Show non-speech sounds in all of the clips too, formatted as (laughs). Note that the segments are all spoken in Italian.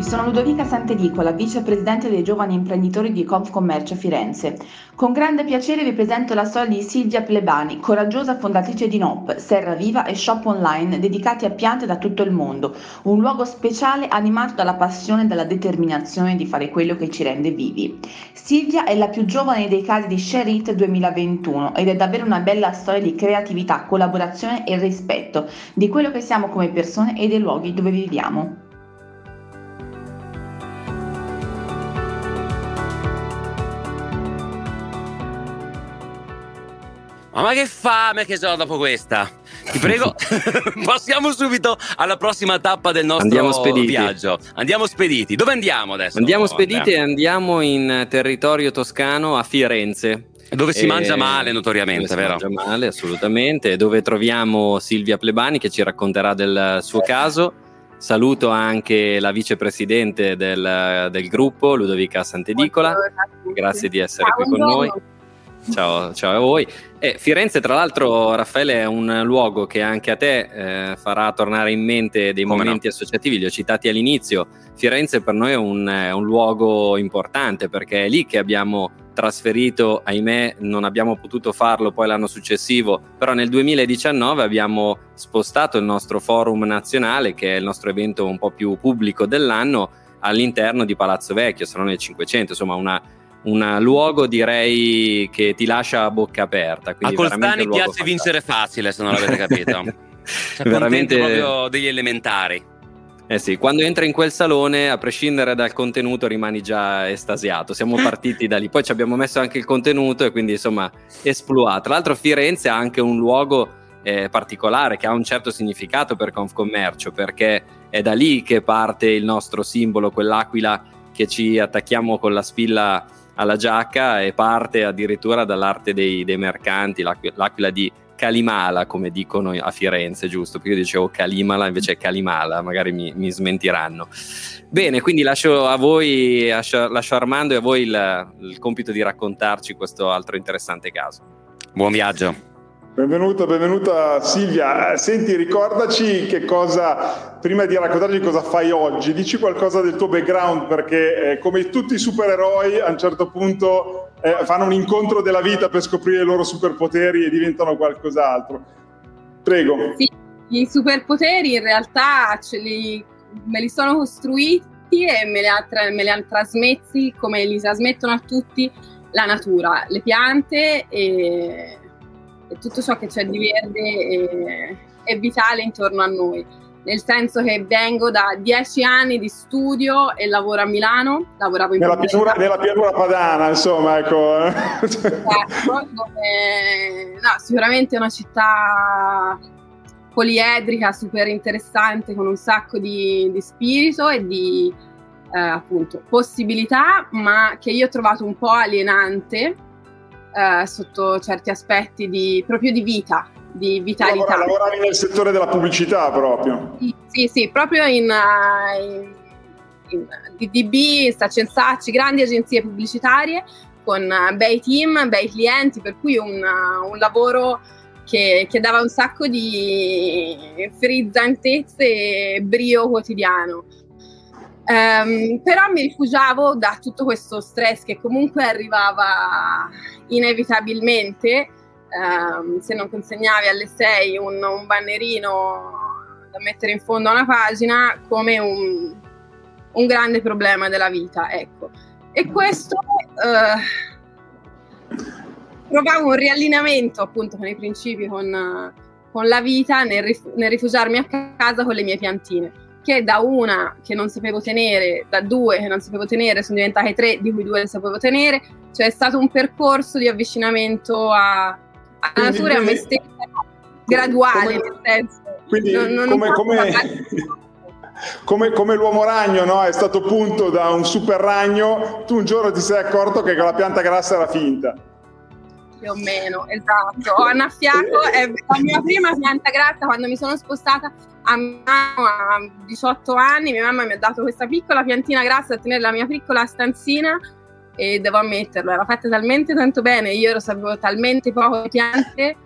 tutti, sono Ludovica Santedicola, vicepresidente dei giovani imprenditori di Confcommercio Firenze. Con grande piacere vi presento la storia di Silvia Plebani, coraggiosa fondatrice di NOP, Serra Viva e shop online dedicati a piante da tutto il mondo, un luogo speciale animato dalla passione e dalla determinazione di fare quello che ci rende vivi. Silvia è la più giovane dei casi di Share It 2021 ed è davvero una bella storia di creatività, collaborazione e rispetto di quello che siamo come persone e dei luoghi dove viviamo. Ma che fame che ho dopo questa! Ti prego, (laughs) passiamo subito alla prossima tappa del nostro andiamo viaggio. Andiamo spediti. Dove andiamo adesso? Andiamo spediti e andiamo in territorio toscano a Firenze. Dove si e... mangia male notoriamente, dove vero? Si mangia male, assolutamente. Dove troviamo Silvia Plebani che ci racconterà del suo caso. Saluto anche la vicepresidente del, del gruppo, Ludovica Santedicola. Grazie di essere qui con noi. Ciao, ciao a voi. Eh, Firenze, tra l'altro, Raffaele, è un luogo che anche a te eh, farà tornare in mente dei Come momenti no? associativi, li ho citati all'inizio. Firenze per noi è un, è un, luogo importante perché è lì che abbiamo trasferito, ahimè non abbiamo potuto farlo poi l'anno successivo, però nel 2019 abbiamo spostato il nostro forum nazionale, che è il nostro evento un po' più pubblico dell'anno, all'interno di Palazzo Vecchio, Salone 500, insomma una un luogo direi che ti lascia a bocca aperta. A Colstani piace fantastico. vincere facile, se non l'avete capito. (laughs) Cioè, veramente proprio degli elementari. Eh sì, quando entri in quel salone, a prescindere dal contenuto, rimani già estasiato. Siamo partiti da lì, poi ci abbiamo messo anche il contenuto e quindi insomma esploa. Tra l'altro Firenze ha anche un luogo eh, particolare che ha un certo significato per Confcommercio, perché è da lì che parte il nostro simbolo, quell'aquila che ci attacchiamo con la spilla alla giacca e parte addirittura dall'arte dei, dei mercanti, l'aquila, l'aquila di Calimala, come dicono a Firenze, giusto? Perché io dicevo Calimala, invece è Calimala, magari mi, mi smentiranno. Bene, quindi lascio a voi, lascio, lascio Armando e a voi il, il compito di raccontarci questo altro interessante caso. Buon viaggio. Benvenuta, benvenuta Silvia. Eh, senti, ricordaci che cosa, prima di raccontarci cosa fai oggi, dici qualcosa del tuo background perché eh, come tutti i supereroi a un certo punto eh, fanno un incontro della vita per scoprire i loro superpoteri e diventano qualcos'altro. Prego. Sì, i superpoteri in realtà li, me li sono costruiti e me li, ha, me li hanno trasmessi come li trasmettono a tutti la natura, le piante e tutto ciò che c'è di verde è, è vitale intorno a noi nel senso che vengo da dieci anni di studio e lavoro a Milano, lavoravo in nella pianura, nella pianura padana, insomma, ecco. Ecco, dove, no, sicuramente è una città poliedrica, super interessante, con un sacco di, di spirito e di eh, appunto possibilità, ma che io ho trovato un po' alienante eh, sotto certi aspetti di, proprio di vita, di vitalità. Lavora, lavoravi nel settore della pubblicità proprio? Sì, sì, sì proprio in, uh, in, in DDB, Sacci grandi agenzie pubblicitarie con uh, bei team, bei clienti, per cui un, uh, un lavoro che, che, dava un sacco di frizzantezze e brio quotidiano. Um, però mi rifugiavo da tutto questo stress che comunque arrivava inevitabilmente. Um, se non consegnavi alle 6 un, un, bannerino da mettere in fondo a una pagina come un, un grande problema della vita, ecco. E questo uh, provavo un riallineamento appunto con i principi, con, con la vita nel, rif- nel rifugiarmi a casa con le mie piantine che da una che non sapevo tenere, da due che non sapevo tenere, sono diventate tre, di cui due le sapevo tenere. Cioè è stato un percorso di avvicinamento a, alla natura e a me stessa graduale, come, nel senso. Quindi non, non come, come, (laughs) come, come, l'uomo ragno no? è stato punto da un super ragno, tu un giorno ti sei accorto che quella pianta grassa era finta più o meno, esatto. Ho annaffiato, è la mia prima pianta grassa quando mi sono spostata a Milano a 18 anni, mia mamma mi ha dato questa piccola piantina grassa a tenere la mia piccola stanzina e devo ammetterlo, era fatta talmente tanto bene, io ero sapevo talmente poco di piante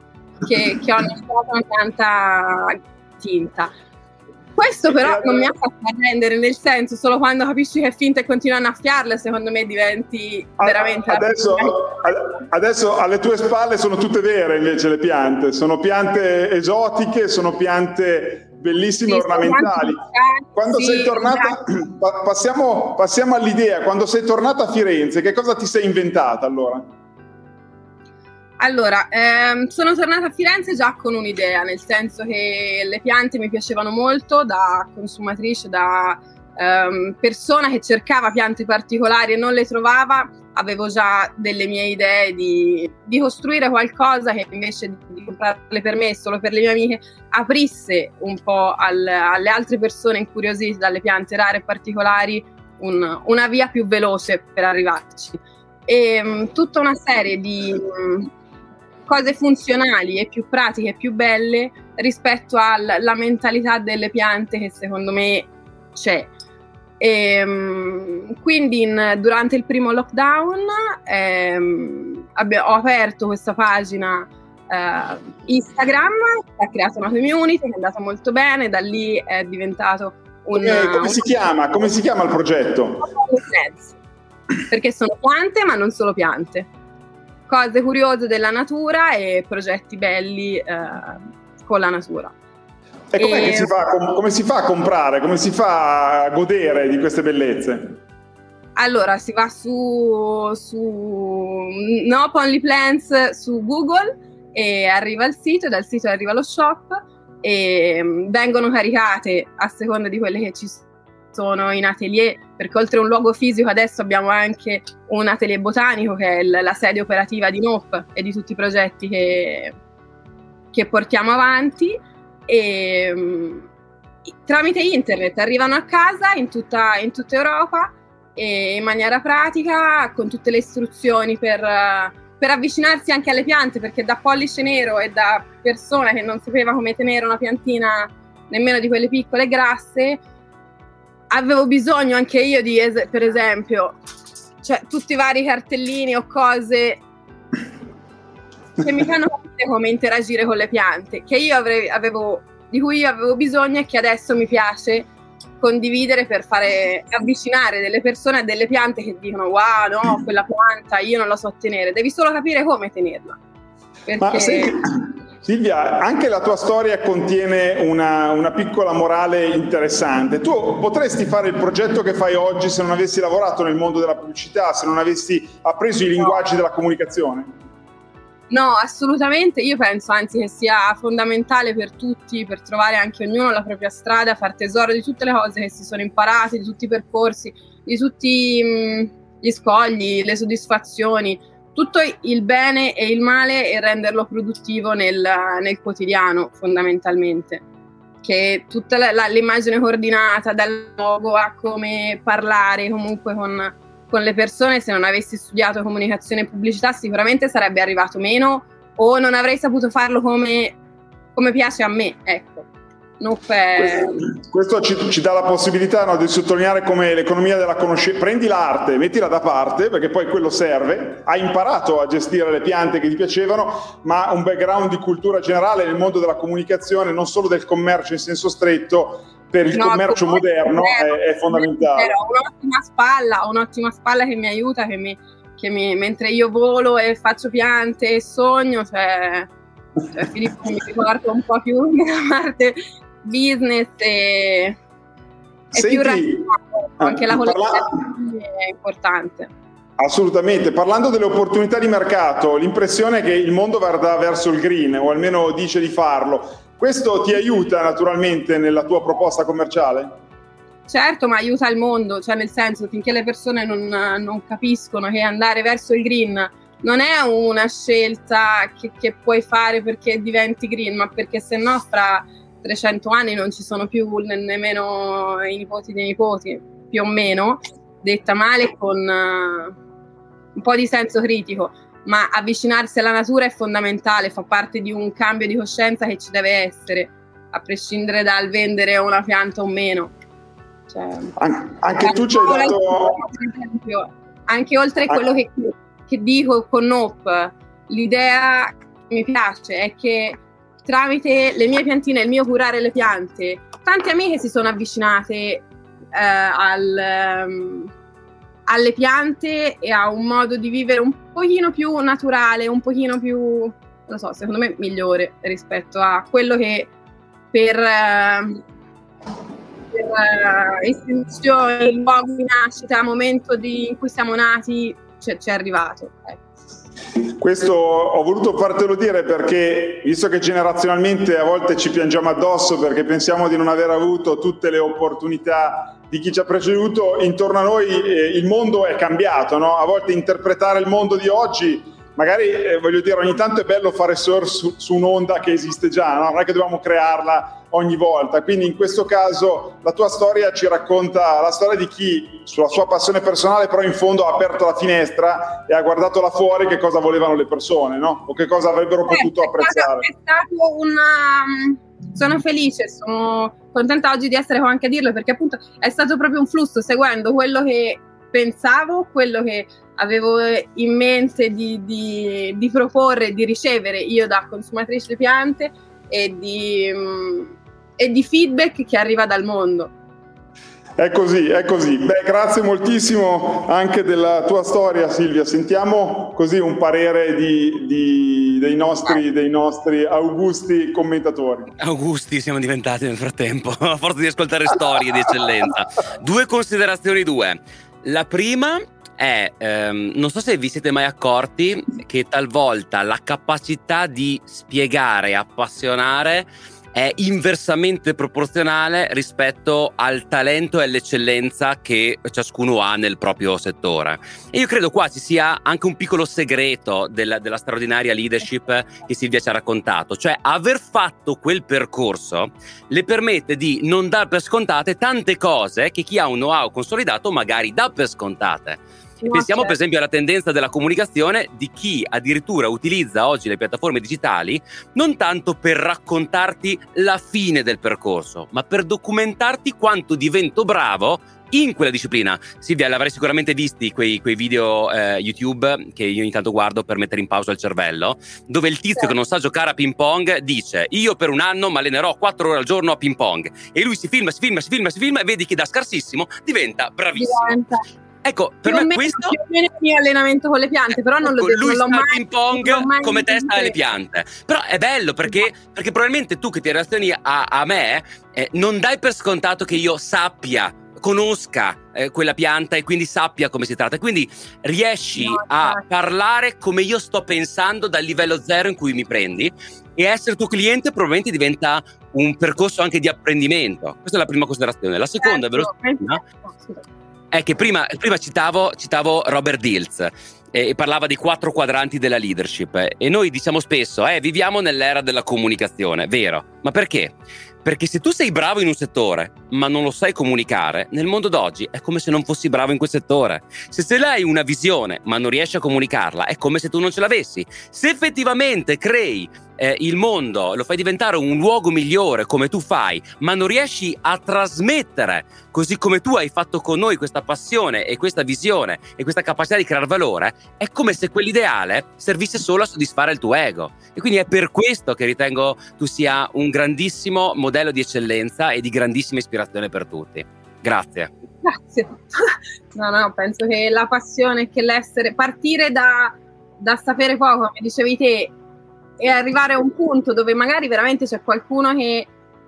che, che ho annaffiato una pianta tinta. Questo però non mi ha fatto arrendere, nel senso, solo quando capisci che è finta e continui a annaffiarle, secondo me diventi veramente... Adesso, adesso, alle tue spalle sono tutte vere invece le piante, sono piante esotiche, sono piante bellissime sì, ornamentali. Quando sì, sei tornata, esatto. (clears throat) passiamo, passiamo all'idea, quando sei tornata a Firenze, che cosa ti sei inventata allora? Allora, ehm, sono tornata a Firenze già con un'idea, nel senso che le piante mi piacevano molto da consumatrice, da ehm, persona che cercava piante particolari e non le trovava, avevo già delle mie idee di, di costruire qualcosa che invece di comprarle per me, solo per le mie amiche, aprisse un po' al, alle altre persone incuriosite dalle piante rare e particolari un, una via più veloce per arrivarci. E um, tutta una serie di... Um, cose funzionali e più pratiche e più belle rispetto alla mentalità delle piante che secondo me c'è. E, ehm, quindi in, durante il primo lockdown ehm, abbia, ho aperto questa pagina eh, Instagram, ha creato una community che è andata molto bene, da lì è diventato un... Come, come, si, chiama? come si chiama il progetto? Perché sono piante ma non solo piante cose curiose della natura e progetti belli eh, con la natura. E, e... Si fa, come si fa a comprare, come si fa a godere di queste bellezze? Allora, si va su, su Nope Only Plants su Google e arriva al sito, dal sito arriva lo shop e mm, vengono caricate a seconda di quelle che ci sono in atelier, perché oltre a un luogo fisico adesso abbiamo anche un atelier botanico che è la sede operativa di NOP e di tutti i progetti che, che portiamo avanti. E, mm, tramite internet arrivano a casa in tutta, in tutta Europa e in maniera pratica con tutte le istruzioni per, per, avvicinarsi anche alle piante perché da pollice nero e da persona che non sapeva come tenere una piantina nemmeno di quelle piccole e grasse avevo bisogno anche io di, es- per esempio, cioè tutti i vari cartellini o cose che mi fanno capire come interagire con le piante, che io avrei, avevo, di cui io avevo bisogno e che adesso mi piace condividere per fare avvicinare delle persone a delle piante che dicono wow no quella pianta io non la so tenere devi solo capire come tenerla. Perché... Ma senti, Silvia, anche la tua storia contiene una, una, piccola morale interessante. Tu potresti fare il progetto che fai oggi se non avessi lavorato nel mondo della pubblicità, se non avessi appreso i linguaggi della comunicazione? No, assolutamente. Io penso anzi che sia fondamentale per tutti, per trovare anche ognuno la propria strada, far tesoro di tutte le cose che si sono imparate, di tutti i percorsi, di tutti mh, gli scogli, le soddisfazioni tutto il bene e il male e renderlo produttivo nel, nel quotidiano fondamentalmente. Che tutta la, la, l'immagine coordinata dal logo a come parlare comunque con, con, le persone se non avessi studiato comunicazione e pubblicità sicuramente sarebbe arrivato meno o non avrei saputo farlo come, come piace a me ecco questo, ci, ci, dà la possibilità no, di sottolineare come l'economia della conoscenza, prendi l'arte, mettila da parte perché poi quello serve, hai imparato a gestire le piante che ti piacevano, ma un background di cultura generale nel mondo della comunicazione, non solo del commercio in senso stretto, per il no, commercio moderno è, è, fondamentale. Un'ottima spalla, un'ottima spalla che mi aiuta, che mi, che mi, mentre io volo e faccio piante e sogno, cioè, cioè Filippo mi ricorda un po' più (laughs) nella parte business e è Senti, più rafforzata, anche la collaborazione è importante. Assolutamente, parlando delle opportunità di mercato, l'impressione è che il mondo vada verso il green, o almeno dice di farlo. Questo ti aiuta naturalmente nella tua proposta commerciale? Certo, ma aiuta il mondo, cioè nel senso finché le persone non, non capiscono che andare verso il green non è una scelta che, che puoi fare perché diventi green, ma perché se no fra 300 anni non ci sono più nemmeno i nipoti dei nipoti, più o meno, detta male con uh, un po' di senso critico, ma avvicinarsi alla natura è fondamentale, fa parte di un cambio di coscienza che ci deve essere, a prescindere dal vendere una pianta o meno. Cioè, An- anche tu ci hai dato... Esempio, anche oltre a quello che, che dico con Nope, l'idea mi piace è che tramite le mie piantine, il mio curare le piante tante amiche si sono avvicinate eh, al, um, alle piante e a un modo di vivere un pochino più naturale, un pochino più, non so, secondo me migliore rispetto a quello che per, uh, per uh, istituzione, luogo di nascita, momento di, in cui siamo nati, ci è arrivato. Ecco. Questo ho voluto fartelo dire perché, visto che generazionalmente a volte ci piangiamo addosso perché pensiamo di non aver avuto tutte le opportunità di chi ci ha preceduto, intorno a noi eh, il mondo è cambiato, no? A volte interpretare il mondo di oggi magari eh, voglio dire ogni tanto è bello fare surf su, su un'onda che esiste già, no? non è che dobbiamo crearla ogni volta, quindi in questo caso la tua storia ci racconta la storia di chi sulla sua passione personale però in fondo ha aperto la finestra e ha guardato là fuori che cosa volevano le persone no? o che cosa avrebbero eh, potuto apprezzare. È stato una... Sono felice, sono contenta oggi di essere qua anche a dirlo perché appunto è stato proprio un flusso seguendo quello che pensavo, quello che avevo in mente di, di, di proporre, di ricevere io da consumatrice di piante e di, mm, e di feedback che arriva dal mondo. È così, è così. Beh, grazie moltissimo anche della tua storia, Silvia. Sentiamo così un parere di, di, dei, nostri, dei, nostri, augusti commentatori. Augusti siamo diventati nel frattempo, (laughs) a forza di ascoltare storie di eccellenza. Due considerazioni, due. La prima è, ehm, non so se vi siete mai accorti che talvolta la capacità di spiegare e appassionare è inversamente proporzionale rispetto al talento e all'eccellenza che ciascuno ha nel proprio settore. E io credo qua ci sia anche un piccolo segreto della, della straordinaria leadership che Silvia ci ha raccontato, cioè aver fatto quel percorso le permette di non dar per scontate tante cose che chi ha un know-how consolidato magari dà per scontate. E pensiamo per esempio alla tendenza della comunicazione di chi addirittura utilizza oggi le piattaforme digitali non tanto per raccontarti la fine del percorso, ma per documentarti quanto divento bravo in quella disciplina. Silvia, l'avrai sicuramente visti quei, quei video eh, YouTube che io ogni tanto guardo per mettere in pausa il cervello, dove il tizio sì. che non sa giocare a ping pong dice io per un anno mi allenerò 4 ore al giorno a ping pong e lui si filma, si filma, si filma, si filma e vedi che da scarsissimo diventa bravissimo. Diventa. Ecco, per più me questo... Più o meno il mio allenamento con le piante, però non, ecco, lo, non l'ho mai... ping pong come testa alle piante. Però è bello perché, perché probabilmente tu che ti relazioni a, a me eh, non dai per scontato che io sappia conosca eh, quella pianta e quindi sappia come si tratta. Quindi riesci no, a certo. parlare come io sto pensando dal livello zero in cui mi prendi e essere tuo cliente probabilmente diventa un percorso anche di apprendimento. Questa è la prima considerazione. La seconda, certo. ve lo è che prima, prima citavo, citavo, Robert Dills e parlava di quattro quadranti della leadership e noi diciamo spesso eh, viviamo nell'era della comunicazione, vero? Ma perché? Perché se tu sei bravo in un settore, ma non lo sai comunicare, nel mondo d'oggi è come se non fossi bravo in quel settore. Se se hai una visione, ma non riesci a comunicarla, è come se tu non ce l'avessi. Se effettivamente crei eh, il mondo, lo fai diventare un luogo migliore come tu fai, ma non riesci a trasmettere, così come tu hai fatto con noi, questa passione e questa visione e questa capacità di creare valore, è come se quell'ideale servisse solo a soddisfare il tuo ego. E quindi è per questo che ritengo tu sia un grandissimo modello di eccellenza e di grandissima ispirazione per tutti. Grazie. Grazie. (laughs) No, no, penso che la passione, che l'essere, partire da, da sapere poco, come dicevi te, e arrivare a un punto dove magari veramente c'è qualcuno che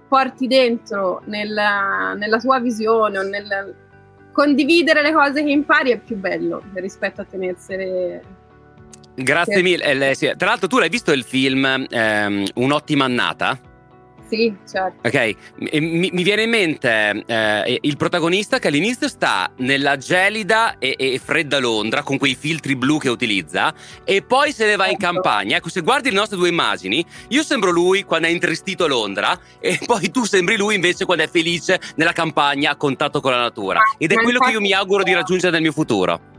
porti dentro nella, nella tua visione o nel condividere le cose che impari è più bello rispetto a tenersene Grazie mille. Eh, Tra l'altro, tu l'hai visto il film ehm, Un'ottima annata? Sì, certo. Ok, mi, mi viene in mente eh, il protagonista che all'inizio sta nella gelida e, e, fredda Londra con quei filtri blu che utilizza e poi se ne va in certo. campagna. Ecco, se guardi le nostre due immagini, io sembro lui quando è intristito a Londra e (laughs) poi tu sembri lui invece quando è felice nella campagna a contatto con la natura. Ed è quello che io mi auguro di raggiungere nel mio futuro.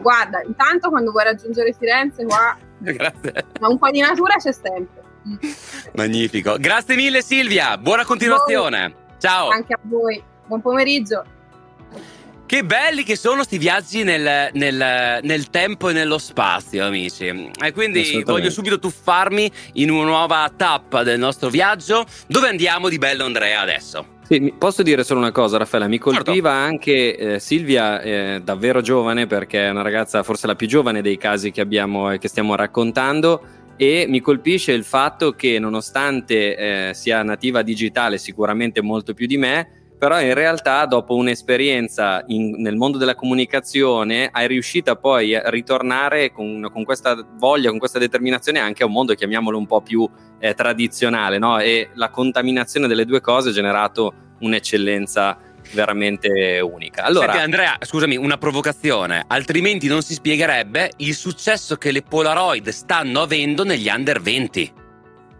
Guarda, intanto quando vuoi raggiungere Firenze qua (laughs) Grazie. un po' di natura c'è sempre. (laughs) Magnifico. Grazie mille Silvia, buona continuazione. Ciao. Anche a voi. Buon pomeriggio. Che belli che sono sti viaggi nel, nel, nel tempo e nello spazio, amici. E quindi voglio subito tuffarmi in una nuova tappa del nostro viaggio. Dove andiamo di bello Andrea adesso? Sì, posso dire solo una cosa, Raffaella. Mi colpiva certo. anche eh, Silvia, eh, davvero giovane, perché è una ragazza forse la più giovane dei casi che abbiamo e che stiamo raccontando. E mi colpisce il fatto che, nonostante eh, sia nativa digitale, sicuramente molto più di me, però in realtà dopo un'esperienza in, nel mondo della comunicazione hai riuscito poi a ritornare con, con, questa voglia, con questa determinazione anche a un mondo, chiamiamolo un po' più eh, tradizionale, no? e la contaminazione delle due cose ha generato un'eccellenza veramente unica. Allora, Senti, Andrea, scusami, una provocazione, altrimenti non si spiegherebbe il successo che le Polaroid stanno avendo negli under 20.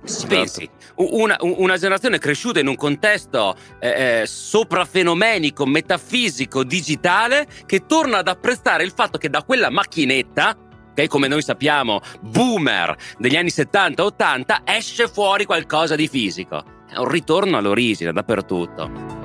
Si esatto. pensi, una, una, generazione cresciuta in un contesto eh, eh, soprafenomenico, metafisico, digitale, che torna ad apprezzare il fatto che da quella macchinetta, che come noi sappiamo, boomer degli anni 70-80, esce fuori qualcosa di fisico. È un ritorno all'origine dappertutto.